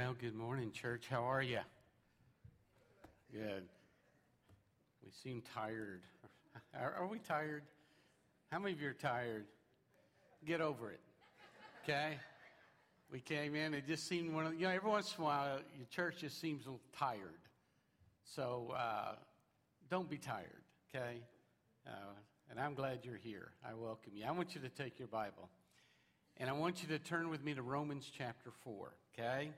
Well, good morning, church. How are you? Good. We seem tired. Are, are, we tired? How many of you are tired? Get over it. Okay? We came in, it just seemed one of you know, every once in a while, your church just seems a little tired. So uh, don't be tired, okay? Uh, and I'm glad you're here. I welcome you. I want you to take your Bible. And I want you to turn with me to Romans chapter 4, okay?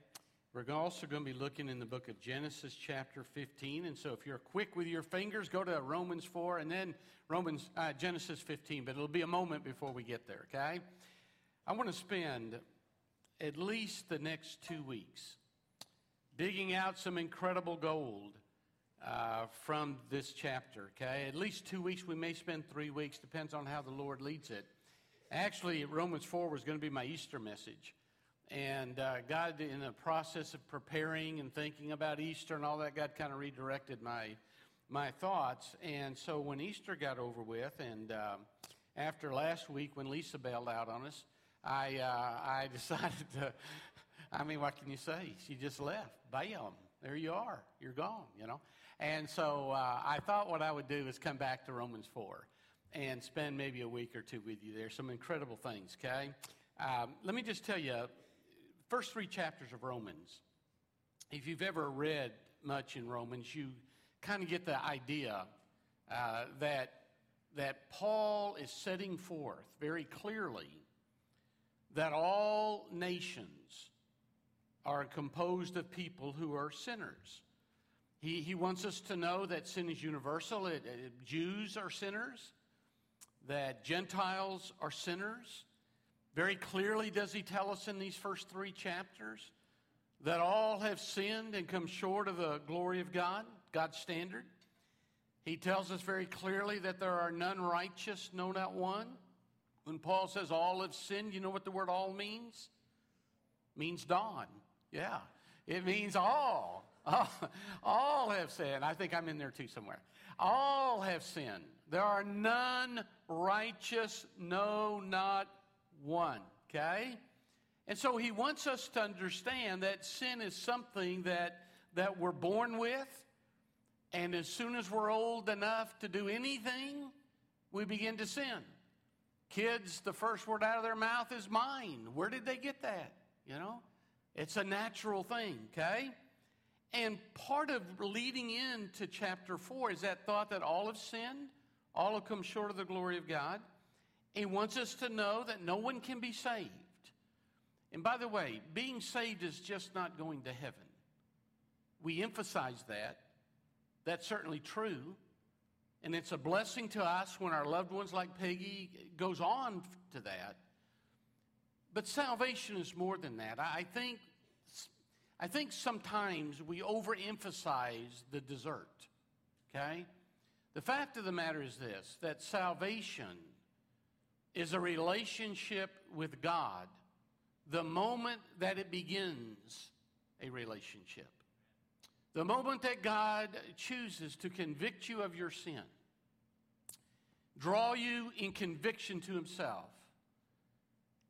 We're also going to be looking in the book of Genesis chapter 15. And so if you're quick with your fingers, go to Romans 4 and then Romans uh, Genesis 15, but it'll be a moment before we get there, okay? I want to spend at least the next two weeks digging out some incredible gold uh, from this chapter, okay? At least two weeks. We may spend three weeks, depends on how the Lord leads it. Actually, Romans 4 was going to be my Easter message. And uh, God, in the process of preparing and thinking about Easter and all that, God kind of redirected my, my thoughts. And so when Easter got over with, and uh, after last week when Lisa bailed out on us, I, uh, I decided to, I mean, what can you say? She just left. Bam. There you are. You're gone, you know. And so uh, I thought what I would do is come back to Romans 4 and spend maybe a week or two with you there. Some incredible things, okay? Um, let me just tell you first three chapters of Romans, if you've ever read much in Romans, you kind of get the idea uh, that, that Paul is setting forth very clearly that all nations are composed of people who are sinners. He, he wants us to know that sin is universal. It, it, Jews are sinners, that Gentiles are sinners, very clearly does he tell us in these first three chapters that all have sinned and come short of the glory of God, God's standard. He tells us very clearly that there are none righteous, no, not one. When Paul says all have sinned, you know what the word all means? It means dawn. Yeah. It means all. All have sinned. I think I'm in there too somewhere. All have sinned. There are none righteous, no, not one, okay? And so he wants us to understand that sin is something that, that we're born with, and as soon as we're old enough to do anything, we begin to sin. Kids, the first word out of their mouth is mine. Where did they get that? You know? It's a natural thing, okay? And part of leading into chapter 4 is that thought that all have sinned, all have come short of the glory of God. He wants us to know that no one can be saved. And by the way, being saved is just not going to heaven. We emphasize that. That's certainly true. And it's a blessing to us when our loved ones, like Peggy, goes on to that. But salvation is more than that. I think, I think sometimes we overemphasize the dessert. Okay? The fact of the matter is this that salvation is a relationship with God the moment that it begins a relationship. The moment that God chooses to convict you of your sin, draw you in conviction to Himself,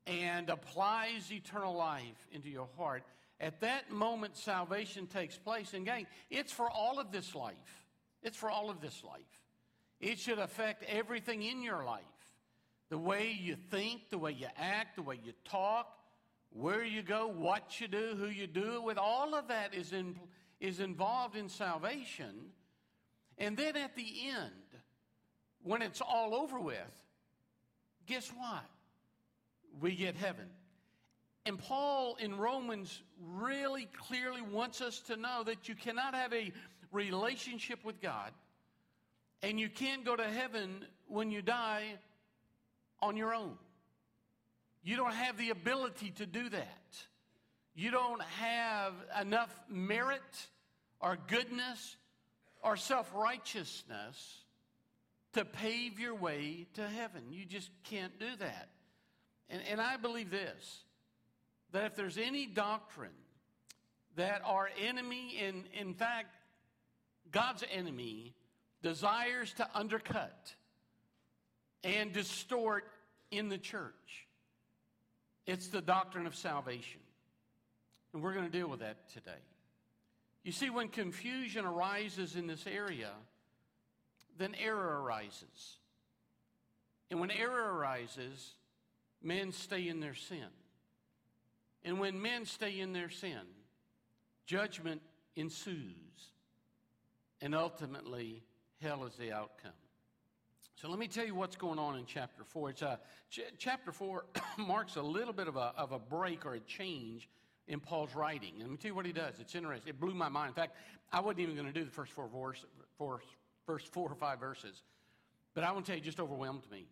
and applies eternal life into your heart, at that moment salvation takes place. And, gang, it's for all of this life. It's for all of this life. It should affect everything in your life the way you think, the way you act, the way you talk, where you go, what you do, who you do it with, all of that is, in, is involved in salvation. And then at the end, when it's all over with, guess what? We get heaven. And Paul in Romans really clearly wants us to know that you cannot have a relationship with God and you can't go to heaven when you die on your own. You don't have the ability to do that. You don't have enough merit or goodness or self righteousness to pave your way to heaven. You just can't do that. And, and I believe this that if there's any doctrine that our enemy, in, in fact, God's enemy, desires to undercut, and distort in the church. It's the doctrine of salvation. And we're going to deal with that today. You see, when confusion arises in this area, then error arises. And when error arises, men stay in their sin. And when men stay in their sin, judgment ensues. And ultimately, hell is the outcome. So let me tell you what's going on in chapter 4. It's a, uh, ch- chapter 4 marks a little bit of a, of a break or a change in Paul's writing. And let me tell you what he does. It's interesting. It blew my mind. In fact, I wasn't even going to do the first four, verse, four, first four or five verses. But I want to tell you, just overwhelmed me.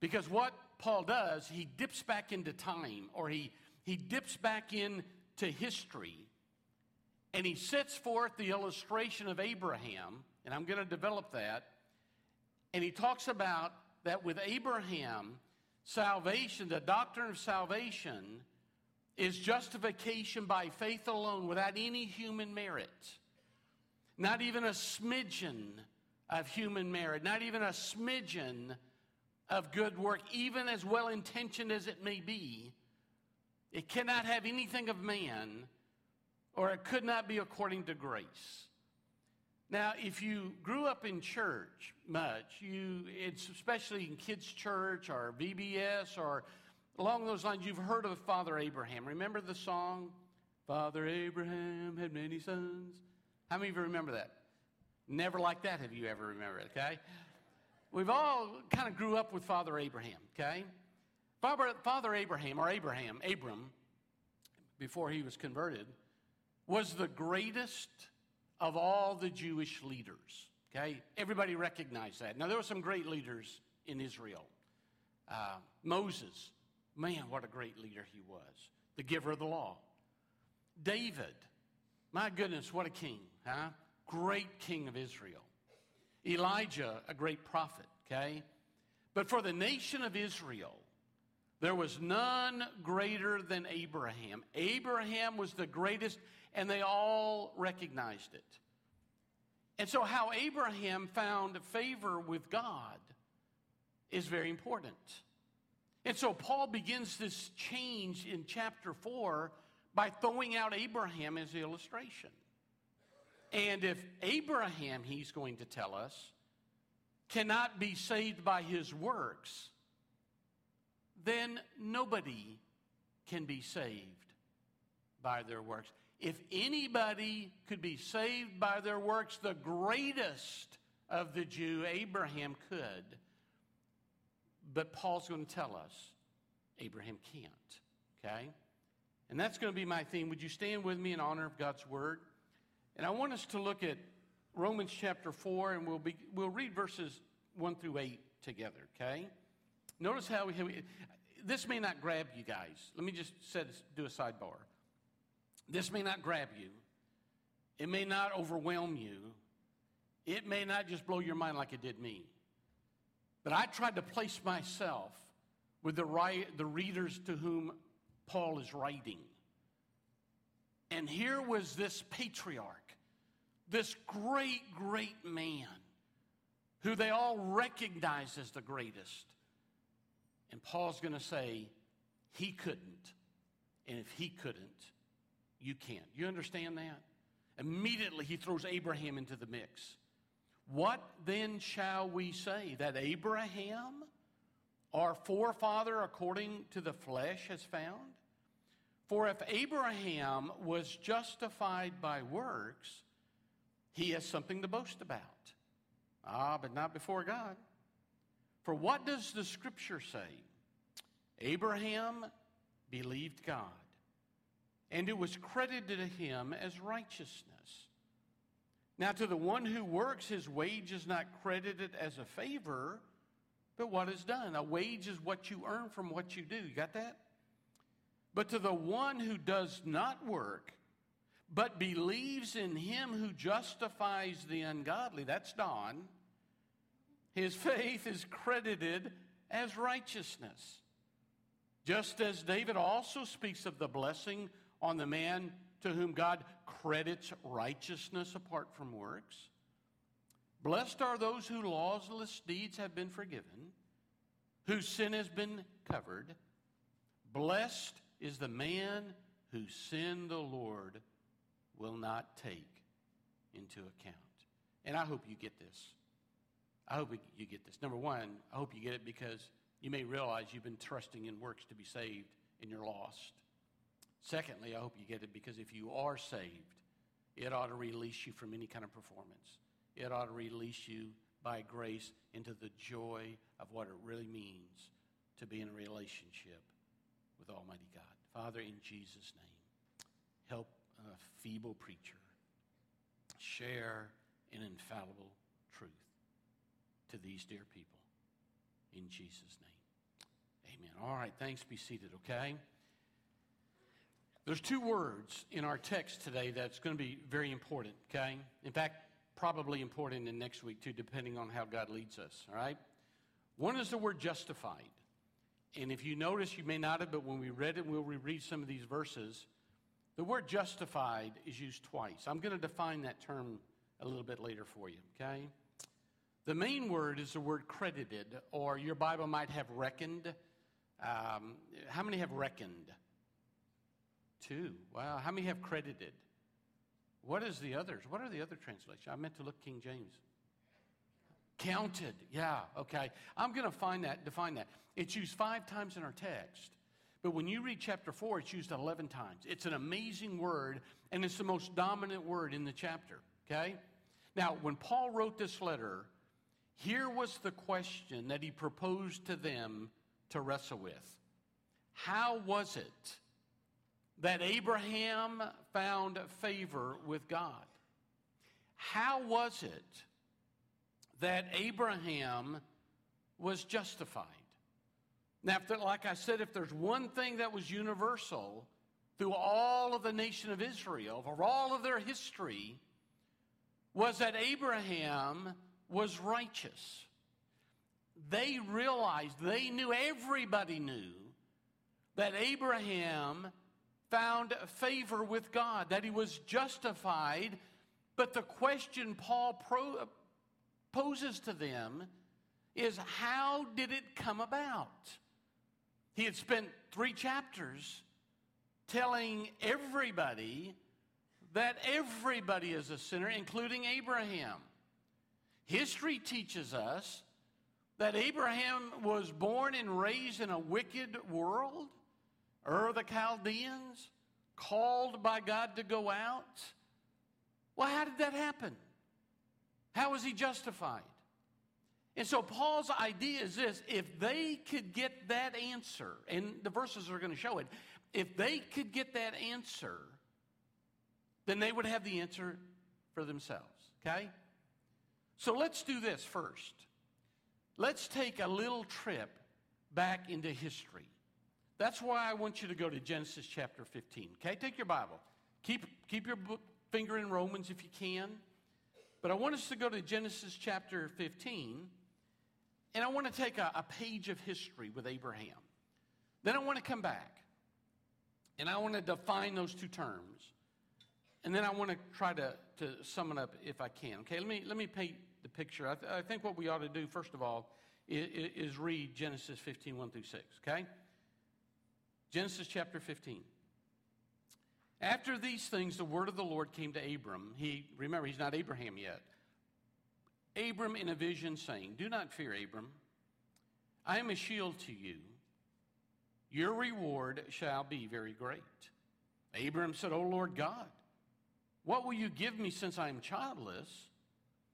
Because what Paul does, he dips back into time or he, he dips back into history and he sets forth the illustration of Abraham, and I'm going to develop that. And he talks about that with Abraham, salvation, the doctrine of salvation, is justification by faith alone without any human merit. Not even a smidgen of human merit, not even a smidgen of good work, even as well intentioned as it may be. It cannot have anything of man, or it could not be according to grace. Now, if you grew up in church much, you it's especially in kids' church or VBS or along those lines, you've heard of Father Abraham. Remember the song, Father Abraham had many sons? How many of you remember that? Never like that have you ever remembered, okay? We've all kind of grew up with Father Abraham, okay? Father, Father Abraham, or Abraham, Abram, before he was converted, was the greatest of all the Jewish leaders, okay? Everybody recognized that. Now, there were some great leaders in Israel. Uh, Moses, man, what a great leader he was, the giver of the law. David, my goodness, what a king, huh? Great king of Israel. Elijah, a great prophet, okay? But for the nation of Israel, there was none greater than Abraham. Abraham was the greatest, and they all recognized it. And so, how Abraham found favor with God is very important. And so, Paul begins this change in chapter 4 by throwing out Abraham as the illustration. And if Abraham, he's going to tell us, cannot be saved by his works, then nobody can be saved by their works. If anybody could be saved by their works, the greatest of the Jew, Abraham, could. But Paul's going to tell us Abraham can't. Okay? And that's going to be my theme. Would you stand with me in honor of God's word? And I want us to look at Romans chapter 4, and we'll, be, we'll read verses 1 through 8 together, okay? Notice how we, this may not grab you guys. Let me just set, do a sidebar. This may not grab you. It may not overwhelm you. It may not just blow your mind like it did me. But I tried to place myself with the, right, the readers to whom Paul is writing. And here was this patriarch, this great, great man, who they all recognize as the greatest. And Paul's going to say, he couldn't. And if he couldn't, you can't. You understand that? Immediately, he throws Abraham into the mix. What then shall we say? That Abraham, our forefather according to the flesh, has found? For if Abraham was justified by works, he has something to boast about. Ah, but not before God. For what does the scripture say? Abraham believed God, and it was credited to him as righteousness. Now, to the one who works, his wage is not credited as a favor, but what is done. A wage is what you earn from what you do. You got that? But to the one who does not work, but believes in him who justifies the ungodly, that's Don, his faith is credited as righteousness. Just as David also speaks of the blessing on the man to whom God credits righteousness apart from works. Blessed are those whose lawless deeds have been forgiven, whose sin has been covered. Blessed is the man whose sin the Lord will not take into account. And I hope you get this. I hope you get this. Number one, I hope you get it because you may realize you've been trusting in works to be saved and you're lost. Secondly, I hope you get it because if you are saved, it ought to release you from any kind of performance. It ought to release you by grace into the joy of what it really means to be in a relationship with Almighty God. Father, in Jesus' name, help a feeble preacher share an infallible truth to these dear people. In Jesus' name. Amen. All right, thanks. Be seated, okay? There's two words in our text today that's going to be very important, okay? In fact, probably important in next week too, depending on how God leads us, all right? One is the word justified. And if you notice, you may not have, but when we read it, we'll reread some of these verses. The word justified is used twice. I'm going to define that term a little bit later for you, okay? The main word is the word credited, or your Bible might have reckoned. Um, how many have reckoned? Two. Wow. How many have credited? What is the others? What are the other translations? I meant to look King James. Counted. Yeah, okay. I'm going to find that, define that. It's used five times in our text. But when you read chapter 4, it's used 11 times. It's an amazing word, and it's the most dominant word in the chapter, okay? Now, when Paul wrote this letter, here was the question that he proposed to them to wrestle with How was it that Abraham found favor with God. How was it that Abraham was justified? Now, there, like I said, if there's one thing that was universal through all of the nation of Israel, for all of their history, was that Abraham was righteous. They realized, they knew, everybody knew that Abraham found favor with God, that he was justified. But the question Paul pro- poses to them is how did it come about? He had spent three chapters telling everybody that everybody is a sinner, including Abraham. History teaches us that Abraham was born and raised in a wicked world Ur the Chaldeans, called by God to go out. Well, how did that happen? How was he justified? And so Paul's idea is this if they could get that answer, and the verses are going to show it, if they could get that answer, then they would have the answer for themselves, okay? So let's do this first. Let's take a little trip back into history. That's why I want you to go to Genesis chapter 15. Okay, take your Bible. Keep, keep your finger in Romans if you can. But I want us to go to Genesis chapter 15, and I want to take a, a page of history with Abraham. Then I want to come back, and I want to define those two terms. And then I want to try to, to sum it up if I can. Okay, let me, let me paint the picture. I, th- I think what we ought to do, first of all, is, is read Genesis 15, 1 through 6. Okay? Genesis chapter 15. After these things, the word of the Lord came to Abram. He, remember, he's not Abraham yet. Abram in a vision saying, Do not fear, Abram. I am a shield to you. Your reward shall be very great. Abram said, O Lord God, what will you give me since I am childless?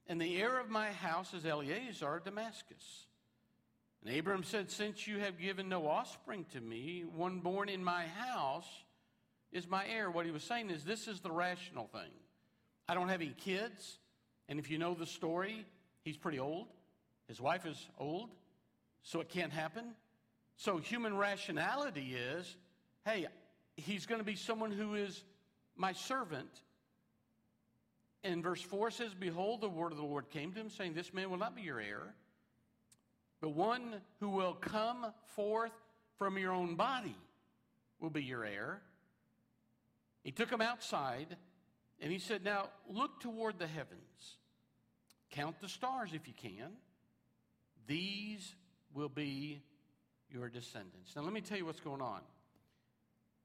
And the heir of my house is Eliezer of Damascus. And Abram said, Since you have given no offspring to me, one born in my house is my heir. What he was saying is, this is the rational thing. I don't have any kids. And if you know the story, he's pretty old. His wife is old, so it can't happen. So human rationality is hey, he's going to be someone who is my servant. And verse 4 says, Behold, the word of the Lord came to him, saying, This man will not be your heir the one who will come forth from your own body will be your heir. He took him outside and he said, Now look toward the heavens. Count the stars if you can. These will be your descendants. Now, let me tell you what's going on.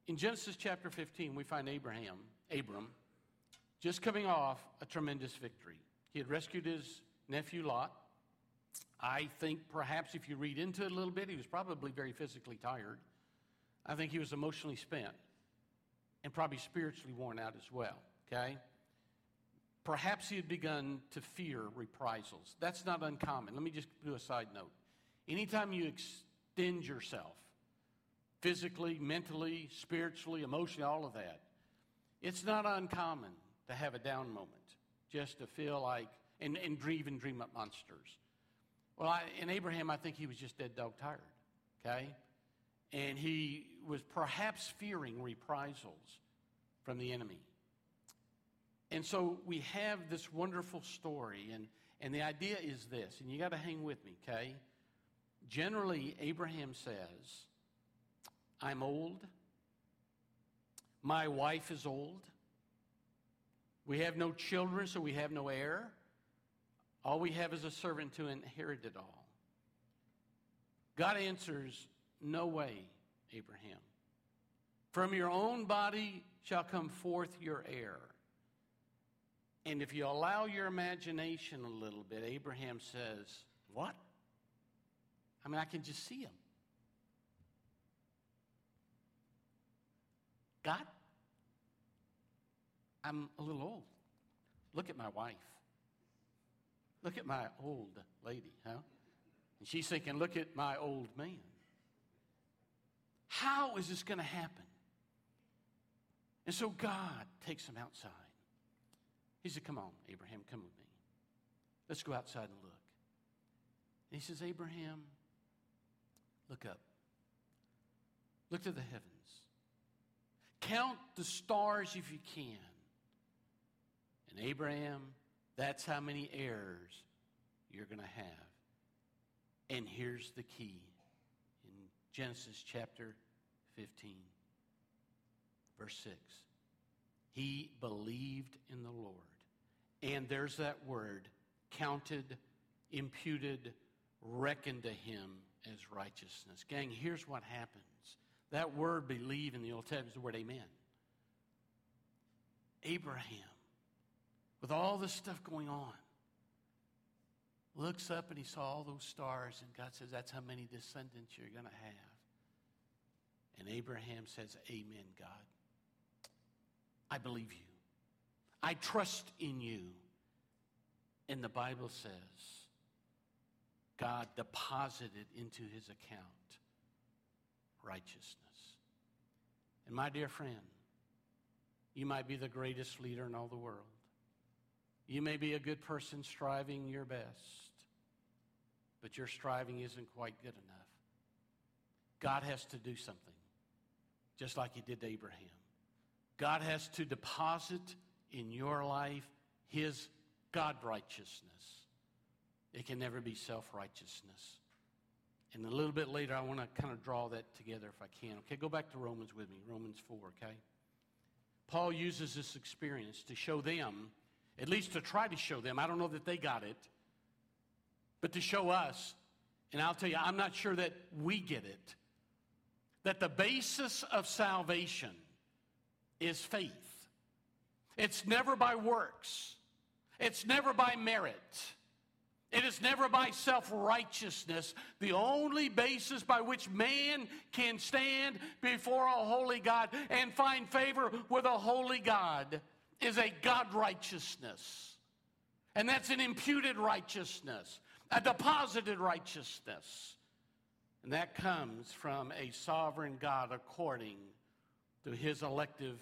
In Genesis chapter 15, we find Abraham, Abram, just coming off a tremendous victory. He had rescued his nephew Lot. I think perhaps if you read into it a little bit, he was probably very physically tired. I think he was emotionally spent and probably spiritually worn out as well, okay? Perhaps he had begun to fear reprisals. That's not uncommon. Let me just do a side note. Anytime you extend yourself, physically, mentally, spiritually, emotionally, all of that, it's not uncommon to have a down moment, just to feel like, and, and dream and dream up monsters. Well, I, in Abraham, I think he was just dead dog tired, okay? And he was perhaps fearing reprisals from the enemy. And so we have this wonderful story, and, and the idea is this, and you got to hang with me, okay? Generally, Abraham says, I'm old, my wife is old, we have no children, so we have no heir. All we have is a servant to inherit it all. God answers, No way, Abraham. From your own body shall come forth your heir. And if you allow your imagination a little bit, Abraham says, What? I mean, I can just see him. God? I'm a little old. Look at my wife. Look at my old lady, huh? And she's thinking, Look at my old man. How is this going to happen? And so God takes him outside. He said, Come on, Abraham, come with me. Let's go outside and look. And he says, Abraham, look up. Look to the heavens. Count the stars if you can. And Abraham, that's how many errors you're going to have. And here's the key in Genesis chapter 15, verse 6. He believed in the Lord. And there's that word counted, imputed, reckoned to him as righteousness. Gang, here's what happens. That word believe in the Old Testament is the word amen. Abraham with all this stuff going on, looks up and he saw all those stars, and God says, That's how many descendants you're going to have. And Abraham says, Amen, God. I believe you. I trust in you. And the Bible says, God deposited into his account righteousness. And my dear friend, you might be the greatest leader in all the world. You may be a good person striving your best, but your striving isn't quite good enough. God has to do something, just like He did to Abraham. God has to deposit in your life His God righteousness. It can never be self righteousness. And a little bit later, I want to kind of draw that together if I can. Okay, go back to Romans with me, Romans 4, okay? Paul uses this experience to show them at least to try to show them. I don't know that they got it, but to show us. And I'll tell you, I'm not sure that we get it. That the basis of salvation is faith. It's never by works, it's never by merit. It is never by self righteousness. The only basis by which man can stand before a holy God and find favor with a holy God is a God righteousness. And that's an imputed righteousness, a deposited righteousness. And that comes from a sovereign God according to his elective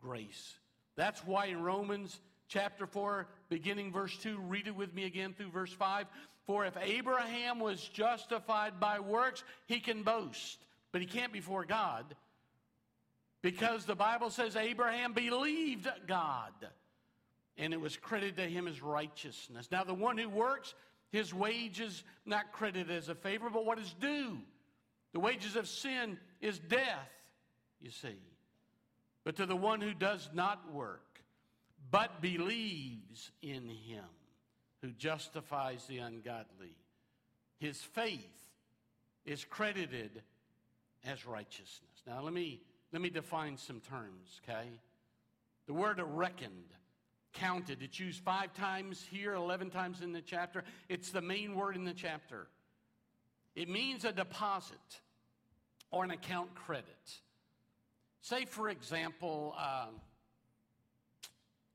grace. That's why in Romans chapter 4, beginning verse 2, read it with me again through verse 5. For if Abraham was justified by works, he can boast, but he can't before God because the Bible says Abraham believed God and it was credited to him as righteousness. Now, the one who works, his wages not credited as a favor, but what is due. The wages of sin is death, you see. But to the one who does not work, but believes in him who justifies the ungodly, his faith is credited as righteousness. Now, let me Let me define some terms, okay? The word reckoned, counted, it's used five times here, 11 times in the chapter. It's the main word in the chapter. It means a deposit or an account credit. Say, for example, uh,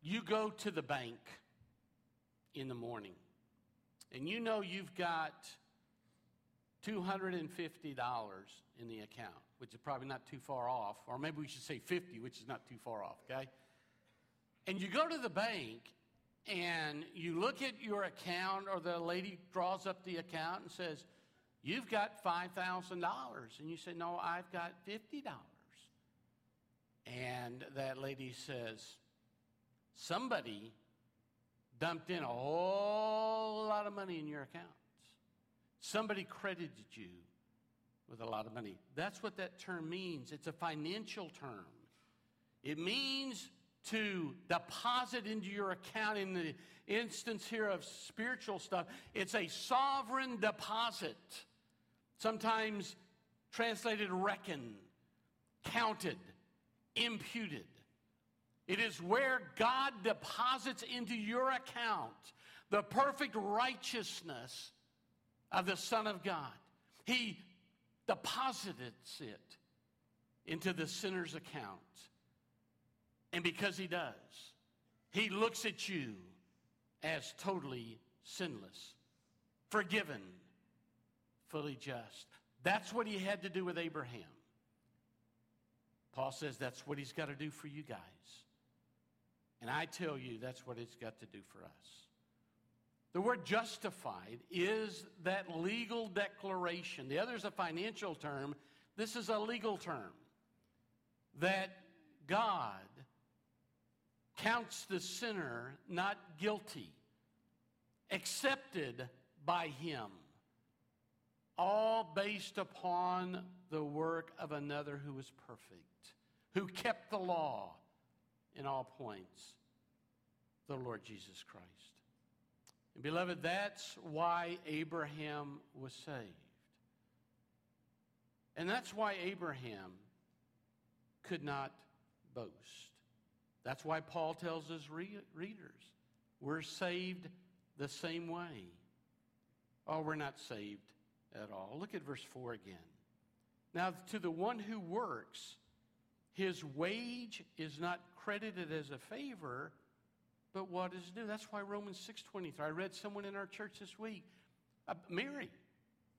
you go to the bank in the morning and you know you've got $250 in the account, which is probably not too far off, or maybe we should say 50, which is not too far off, okay? And you go to the bank and you look at your account, or the lady draws up the account and says, You've got $5,000. And you say, No, I've got $50. And that lady says, Somebody dumped in a whole lot of money in your accounts. Somebody credited you with a lot of money. That's what that term means. It's a financial term. It means to deposit into your account in the instance here of spiritual stuff. It's a sovereign deposit. Sometimes translated reckon, counted, imputed. It is where God deposits into your account the perfect righteousness of the Son of God. He deposits it into the sinner's account. And because He does, He looks at you as totally sinless, forgiven, fully just. That's what He had to do with Abraham. Paul says that's what He's got to do for you guys. And I tell you, that's what it's got to do for us. The word justified is that legal declaration. The other is a financial term. This is a legal term. That God counts the sinner not guilty, accepted by Him, all based upon the work of another who was perfect, who kept the law in all points the Lord Jesus Christ. And beloved, that's why Abraham was saved. And that's why Abraham could not boast. That's why Paul tells his re- readers we're saved the same way. Oh, we're not saved at all. Look at verse 4 again. Now, to the one who works, his wage is not credited as a favor, but what is due. That's why Romans 6.23. I read someone in our church this week. Uh, Mary,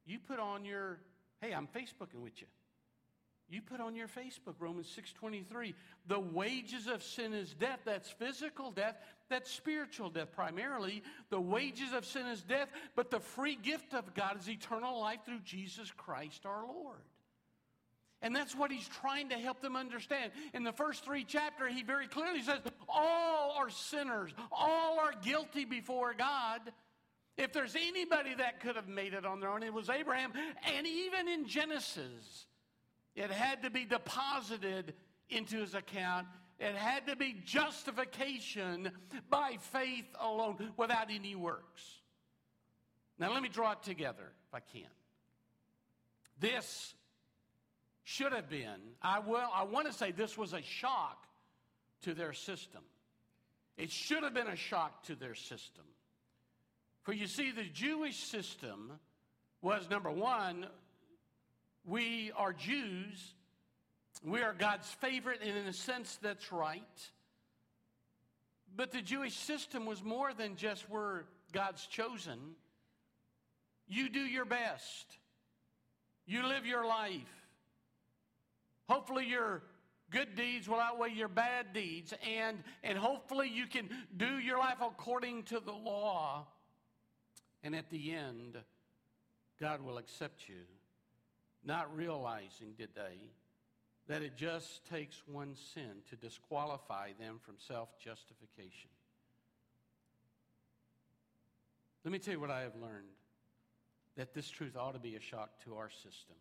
you put on your, hey, I'm Facebooking with you. You put on your Facebook, Romans 6.23. The wages of sin is death. That's physical death. That's spiritual death primarily. The wages of sin is death, but the free gift of God is eternal life through Jesus Christ our Lord. And that's what he's trying to help them understand. In the first three chapters, he very clearly says, All are sinners, all are guilty before God. If there's anybody that could have made it on their own, it was Abraham. And even in Genesis, it had to be deposited into his account. It had to be justification by faith alone without any works. Now, let me draw it together if I can. This should have been, I, will, I want to say this was a shock to their system. It should have been a shock to their system. For you see, the Jewish system was number one, we are Jews. We are God's favorite, and in a sense, that's right. But the Jewish system was more than just we're God's chosen. You do your best, you live your life. Hopefully, your good deeds will outweigh your bad deeds, and, and hopefully, you can do your life according to the law. And at the end, God will accept you. Not realizing, they, that it just takes one sin to disqualify them from self justification. Let me tell you what I have learned that this truth ought to be a shock to our system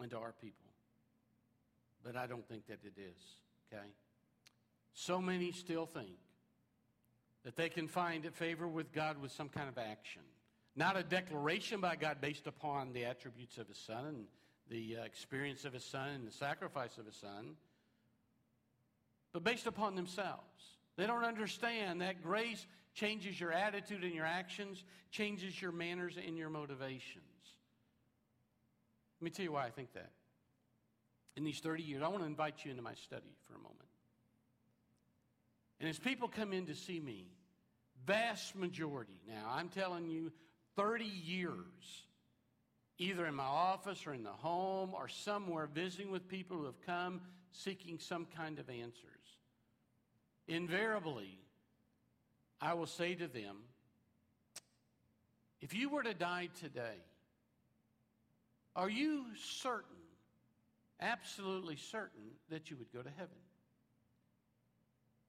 and to our people but I don't think that it is, okay? So many still think that they can find favor with God with some kind of action. Not a declaration by God based upon the attributes of His Son and the uh, experience of his son and the sacrifice of his son, but based upon themselves. They don't understand that grace changes your attitude and your actions, changes your manners and your motivations. Let me tell you why I think that. In these 30 years, I want to invite you into my study for a moment. And as people come in to see me, vast majority now, I'm telling you, 30 years, either in my office or in the home or somewhere visiting with people who have come seeking some kind of answers. Invariably, I will say to them, if you were to die today, are you certain, absolutely certain, that you would go to heaven?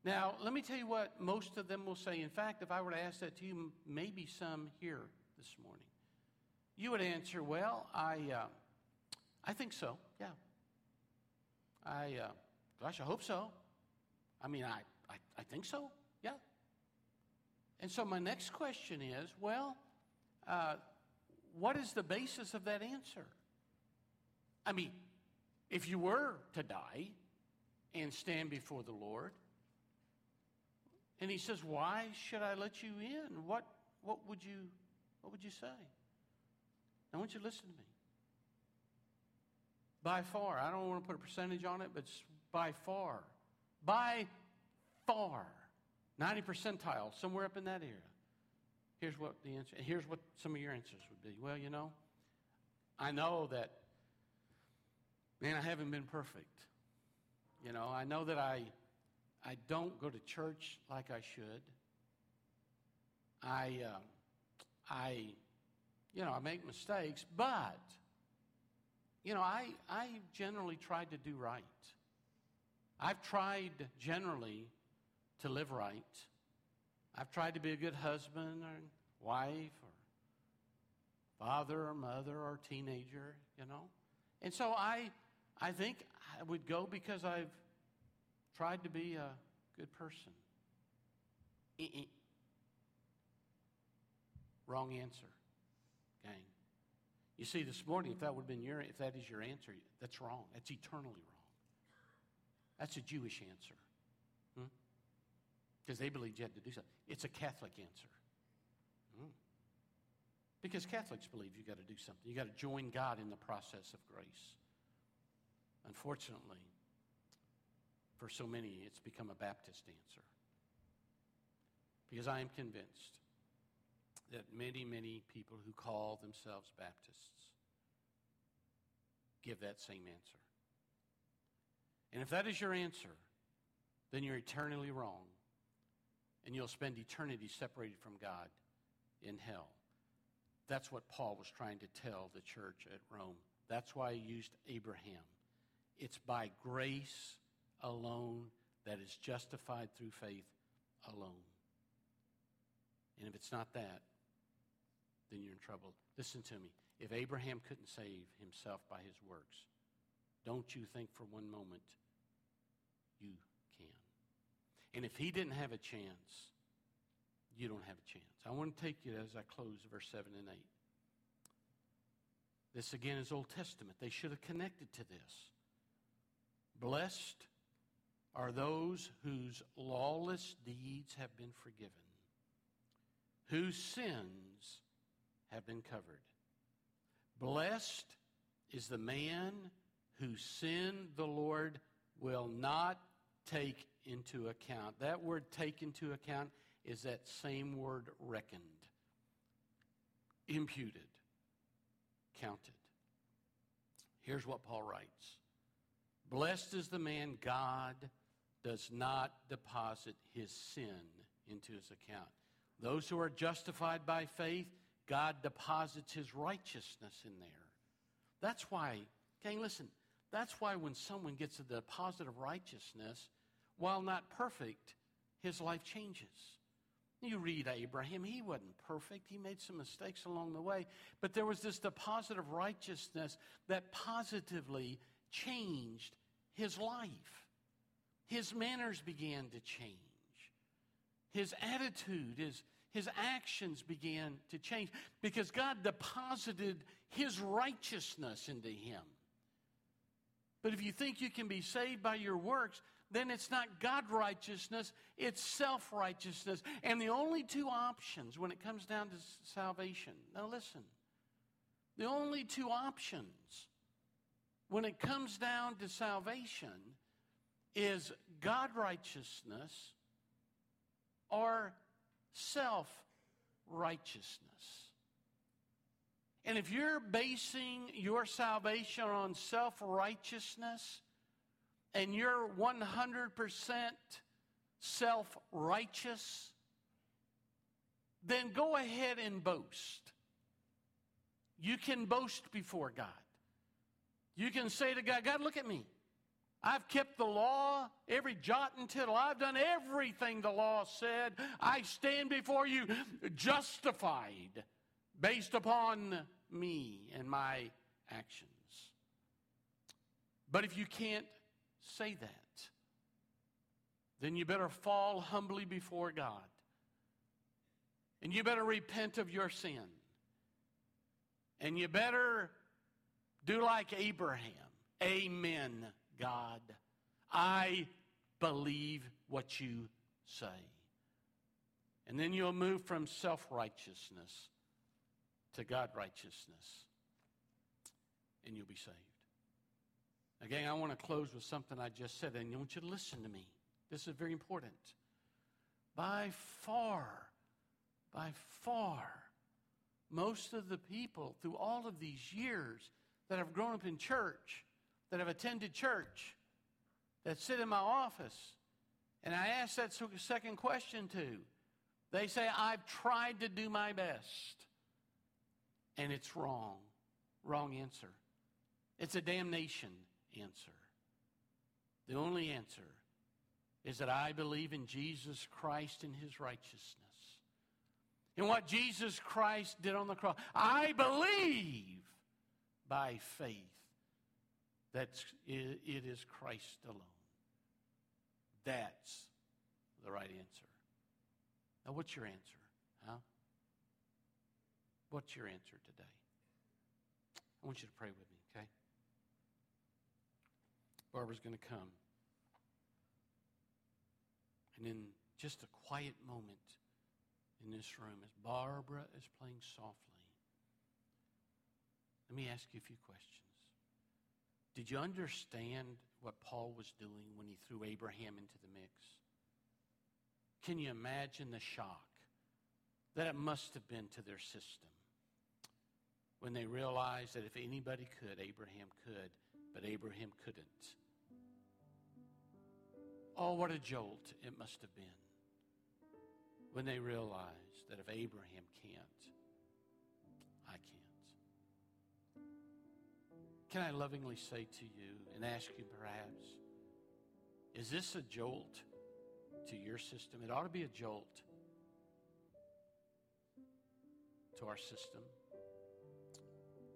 Now, let me tell you what most of them will say. In fact, if I were to ask that to you, maybe some here this morning, you would answer, Well, I, uh, I think so, yeah. I, uh, gosh, I hope so. I mean, I, I, I think so, yeah. And so my next question is well, uh, what is the basis of that answer? I mean, if you were to die and stand before the Lord, and he says, Why should I let you in? What, what, would, you, what would you say? I want you to listen to me. By far, I don't want to put a percentage on it, but by far, by far, 90 percentile, somewhere up in that area. Here's what the answer, here's what some of your answers would be. Well, you know, I know that, man, I haven't been perfect. You know, I know that I, I don't go to church like I should. I, uh, I, you know, I make mistakes, but, you know, I, I generally try to do right. I've tried generally to live right. I've tried to be a good husband or wife or father or mother or teenager, you know. And so I, I think I would go because I've tried to be a good person. E-e. Wrong answer, gang. You see, this morning, if that would have been your, if that is your answer, that's wrong. That's eternally wrong. That's a Jewish answer hmm? because they believed you had to do something. It's a Catholic answer. Mm. Because Catholics believe you got to do something. You got to join God in the process of grace. Unfortunately, for so many, it's become a Baptist answer. Because I am convinced that many, many people who call themselves Baptists give that same answer. And if that is your answer, then you're eternally wrong and you'll spend eternity separated from God in hell. That's what Paul was trying to tell the church at Rome. That's why he used Abraham. It's by grace alone that is justified through faith alone. And if it's not that, then you're in trouble. Listen to me. If Abraham couldn't save himself by his works, don't you think for one moment you can. and if he didn't have a chance, you don't have a chance. I want to take you as I close verse 7 and 8. This again is Old Testament. They should have connected to this. Blessed are those whose lawless deeds have been forgiven, whose sins have been covered. Blessed is the man whose sin the Lord will not take into account. That word take into account is that same word reckoned, imputed, counted. Here's what Paul writes Blessed is the man God does not deposit his sin into his account. Those who are justified by faith, God deposits his righteousness in there. That's why, gang, listen, that's why when someone gets a deposit of righteousness, while not perfect, his life changes. You read Abraham, he wasn't perfect. He made some mistakes along the way. But there was this deposit of righteousness that positively changed his life. His manners began to change. His attitude, his, his actions began to change because God deposited his righteousness into him. But if you think you can be saved by your works, then it's not God righteousness, it's self righteousness. And the only two options when it comes down to salvation, now listen, the only two options when it comes down to salvation is God righteousness or self righteousness. And if you're basing your salvation on self righteousness and you're 100% self righteous, then go ahead and boast. You can boast before God. You can say to God, God, look at me. I've kept the law, every jot and tittle. I've done everything the law said. I stand before you justified based upon me and my actions. But if you can't say that, then you better fall humbly before God. And you better repent of your sin. And you better do like Abraham. Amen. God, I believe what you say. And then you'll move from self righteousness to God righteousness, and you'll be saved. Again, I want to close with something I just said, and I want you to listen to me. This is very important. By far, by far, most of the people through all of these years that have grown up in church that have attended church that sit in my office, and I ask that second question to, they say, I've tried to do my best, and it's wrong. Wrong answer. It's a damnation answer. The only answer is that I believe in Jesus Christ and his righteousness. In what Jesus Christ did on the cross. I believe by faith that's, it is Christ alone. That's the right answer. Now, what's your answer? Huh? What's your answer today? I want you to pray with me, okay? Barbara's going to come. And in just a quiet moment in this room, as Barbara is playing softly, let me ask you a few questions. Did you understand what Paul was doing when he threw Abraham into the mix? Can you imagine the shock that it must have been to their system when they realized that if anybody could, Abraham could, but Abraham couldn't? Oh, what a jolt it must have been when they realized that if Abraham can't, Can I lovingly say to you and ask you perhaps, is this a jolt to your system? It ought to be a jolt to our system.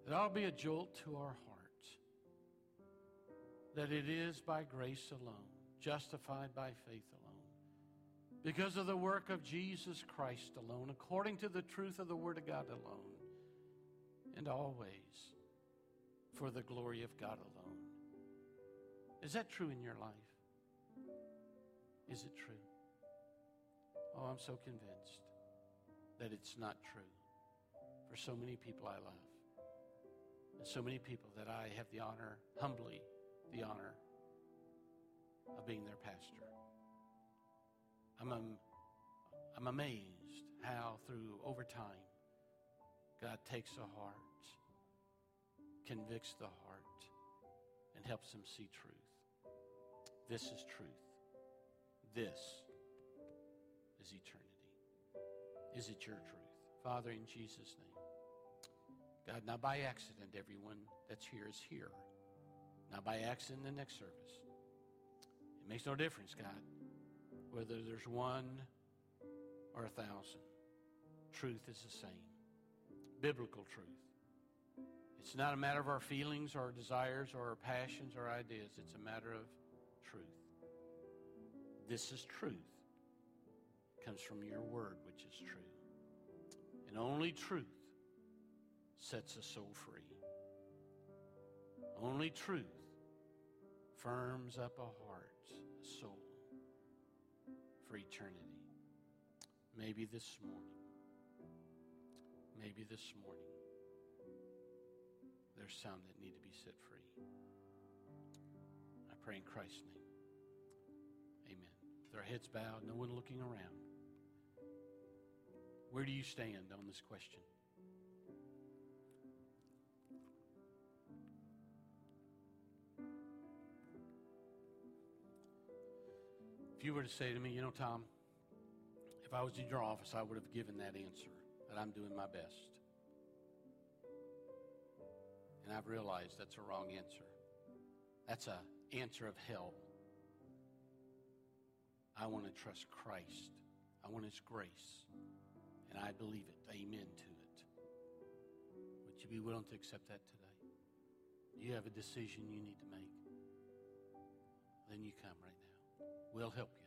It ought to be a jolt to our hearts. That it is by grace alone, justified by faith alone, because of the work of Jesus Christ alone, according to the truth of the Word of God alone, and always for the glory of God alone. Is that true in your life? Is it true? Oh, I'm so convinced that it's not true for so many people I love and so many people that I have the honor, humbly, the honor of being their pastor. I'm, I'm amazed how through over time God takes a heart convicts the heart and helps them see truth. This is truth. This is eternity. Is it your truth? Father, in Jesus' name. God, not by accident, everyone that's here is here. Not by accident, the next service. It makes no difference, God, whether there's one or a thousand. Truth is the same. Biblical truth. It's not a matter of our feelings or our desires or our passions or ideas. It's a matter of truth. This is truth. It comes from your word, which is true. And only truth sets a soul free. Only truth firms up a heart, a soul for eternity. Maybe this morning, maybe this morning, there's some that need to be set free. I pray in Christ's name. Amen. With our heads bowed, no one looking around. Where do you stand on this question? If you were to say to me, you know, Tom, if I was in your office, I would have given that answer that I'm doing my best. And I've realized that's a wrong answer. That's a answer of hell. I want to trust Christ. I want His grace. And I believe it. Amen to it. Would you be willing to accept that today? You have a decision you need to make. Then you come right now. We'll help you.